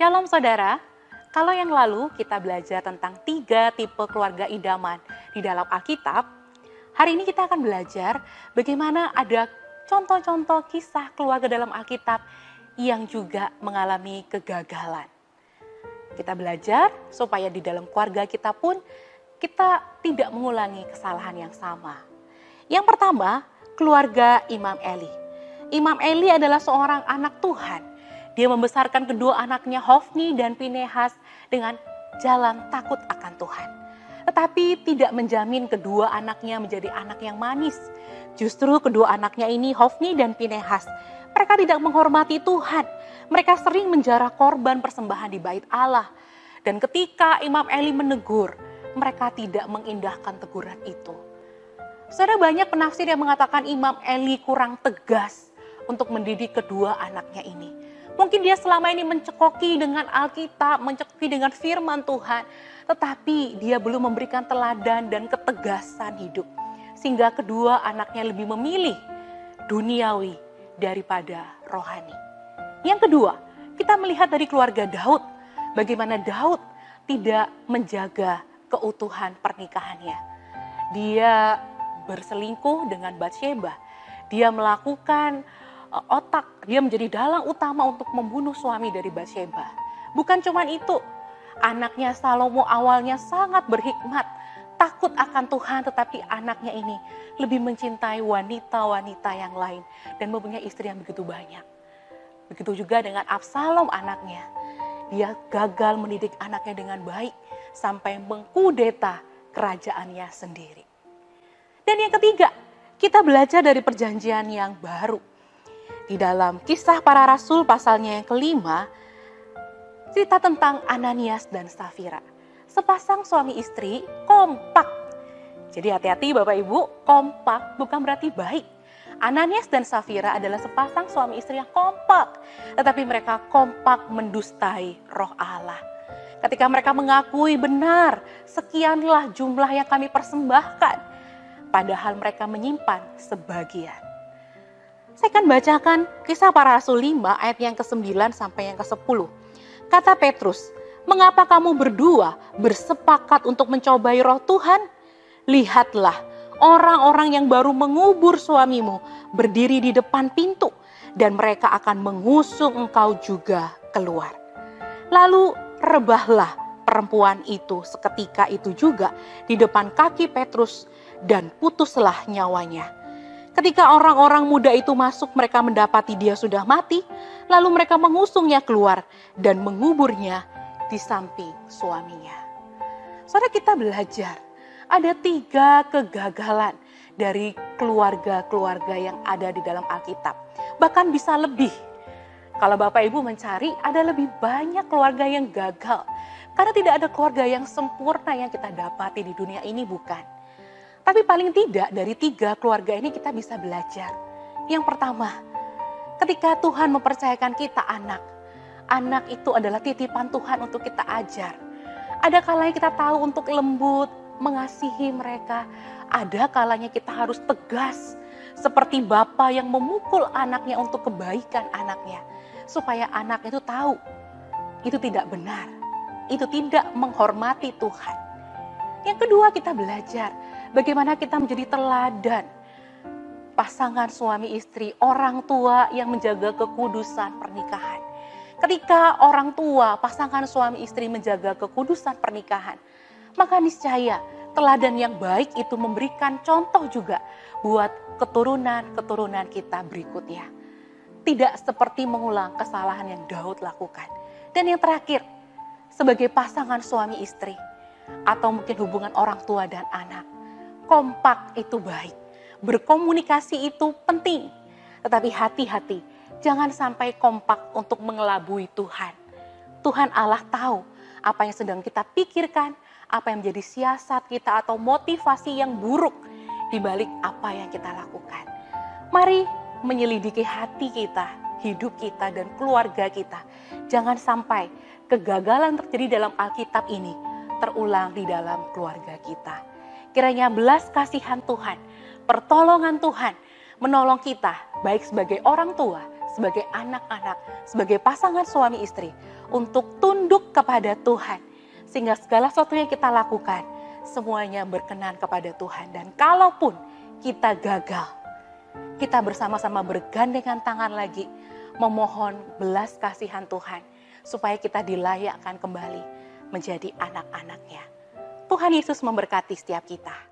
Shalom saudara, kalau yang lalu kita belajar tentang tiga tipe keluarga idaman di dalam Alkitab, hari ini kita akan belajar bagaimana ada contoh-contoh kisah keluarga dalam Alkitab yang juga mengalami kegagalan. Kita belajar supaya di dalam keluarga kita pun kita tidak mengulangi kesalahan yang sama. Yang pertama, keluarga Imam Eli. Imam Eli adalah seorang anak Tuhan. Dia membesarkan kedua anaknya Hofni dan Pinehas dengan jalan takut akan Tuhan. Tetapi tidak menjamin kedua anaknya menjadi anak yang manis. Justru kedua anaknya ini Hofni dan Pinehas mereka tidak menghormati Tuhan. Mereka sering menjarah korban persembahan di bait Allah. Dan ketika Imam Eli menegur, mereka tidak mengindahkan teguran itu. Saudara banyak penafsir yang mengatakan Imam Eli kurang tegas untuk mendidik kedua anaknya ini. Mungkin dia selama ini mencekoki dengan Alkitab, mencekoki dengan firman Tuhan, tetapi dia belum memberikan teladan dan ketegasan hidup. Sehingga kedua anaknya lebih memilih duniawi daripada rohani. Yang kedua, kita melihat dari keluarga Daud, bagaimana Daud tidak menjaga keutuhan pernikahannya. Dia berselingkuh dengan Bathsheba. Dia melakukan otak, dia menjadi dalang utama untuk membunuh suami dari Bathsheba. Bukan cuma itu, anaknya Salomo awalnya sangat berhikmat, takut akan Tuhan, tetapi anaknya ini lebih mencintai wanita-wanita yang lain dan mempunyai istri yang begitu banyak. Begitu juga dengan Absalom anaknya. Dia gagal mendidik anaknya dengan baik sampai mengkudeta kerajaannya sendiri. Dan yang ketiga, kita belajar dari perjanjian yang baru. Di dalam kisah para rasul pasalnya yang kelima, cerita tentang Ananias dan Safira sepasang suami istri kompak. Jadi hati-hati Bapak Ibu, kompak bukan berarti baik. Ananias dan Safira adalah sepasang suami istri yang kompak, tetapi mereka kompak mendustai roh Allah. Ketika mereka mengakui benar, sekianlah jumlah yang kami persembahkan, padahal mereka menyimpan sebagian. Saya akan bacakan kisah para rasul 5 ayat yang ke-9 sampai yang ke-10. Kata Petrus, Mengapa kamu berdua bersepakat untuk mencobai roh Tuhan? Lihatlah, orang-orang yang baru mengubur suamimu berdiri di depan pintu dan mereka akan mengusung engkau juga keluar. Lalu rebahlah perempuan itu seketika itu juga di depan kaki Petrus dan putuslah nyawanya. Ketika orang-orang muda itu masuk, mereka mendapati dia sudah mati, lalu mereka mengusungnya keluar dan menguburnya di samping suaminya. Saudara kita belajar, ada tiga kegagalan dari keluarga-keluarga yang ada di dalam Alkitab. Bahkan bisa lebih. Kalau Bapak Ibu mencari, ada lebih banyak keluarga yang gagal. Karena tidak ada keluarga yang sempurna yang kita dapati di dunia ini, bukan. Tapi paling tidak dari tiga keluarga ini kita bisa belajar. Yang pertama, ketika Tuhan mempercayakan kita anak, anak itu adalah titipan Tuhan untuk kita ajar. Ada kalanya kita tahu untuk lembut, mengasihi mereka. Ada kalanya kita harus tegas, seperti bapak yang memukul anaknya untuk kebaikan anaknya. Supaya anak itu tahu, itu tidak benar. Itu tidak menghormati Tuhan. Yang kedua kita belajar bagaimana kita menjadi teladan pasangan suami istri, orang tua yang menjaga kekudusan pernikahan. Ketika orang tua, pasangan suami istri menjaga kekudusan pernikahan, maka niscaya teladan yang baik itu memberikan contoh juga buat keturunan-keturunan kita berikutnya. Tidak seperti mengulang kesalahan yang Daud lakukan. Dan yang terakhir, sebagai pasangan suami istri, atau mungkin hubungan orang tua dan anak, kompak itu baik. Berkomunikasi itu penting, tetapi hati-hati Jangan sampai kompak untuk mengelabui Tuhan. Tuhan Allah tahu apa yang sedang kita pikirkan, apa yang menjadi siasat kita atau motivasi yang buruk di balik apa yang kita lakukan. Mari menyelidiki hati kita, hidup kita, dan keluarga kita. Jangan sampai kegagalan terjadi dalam Alkitab ini terulang di dalam keluarga kita. Kiranya belas kasihan Tuhan, pertolongan Tuhan menolong kita, baik sebagai orang tua, sebagai anak-anak, sebagai pasangan suami istri, untuk tunduk kepada Tuhan. Sehingga segala sesuatu yang kita lakukan, semuanya berkenan kepada Tuhan. Dan kalaupun kita gagal, kita bersama-sama bergandengan tangan lagi, memohon belas kasihan Tuhan, supaya kita dilayakkan kembali menjadi anak-anaknya. Tuhan Yesus memberkati setiap kita.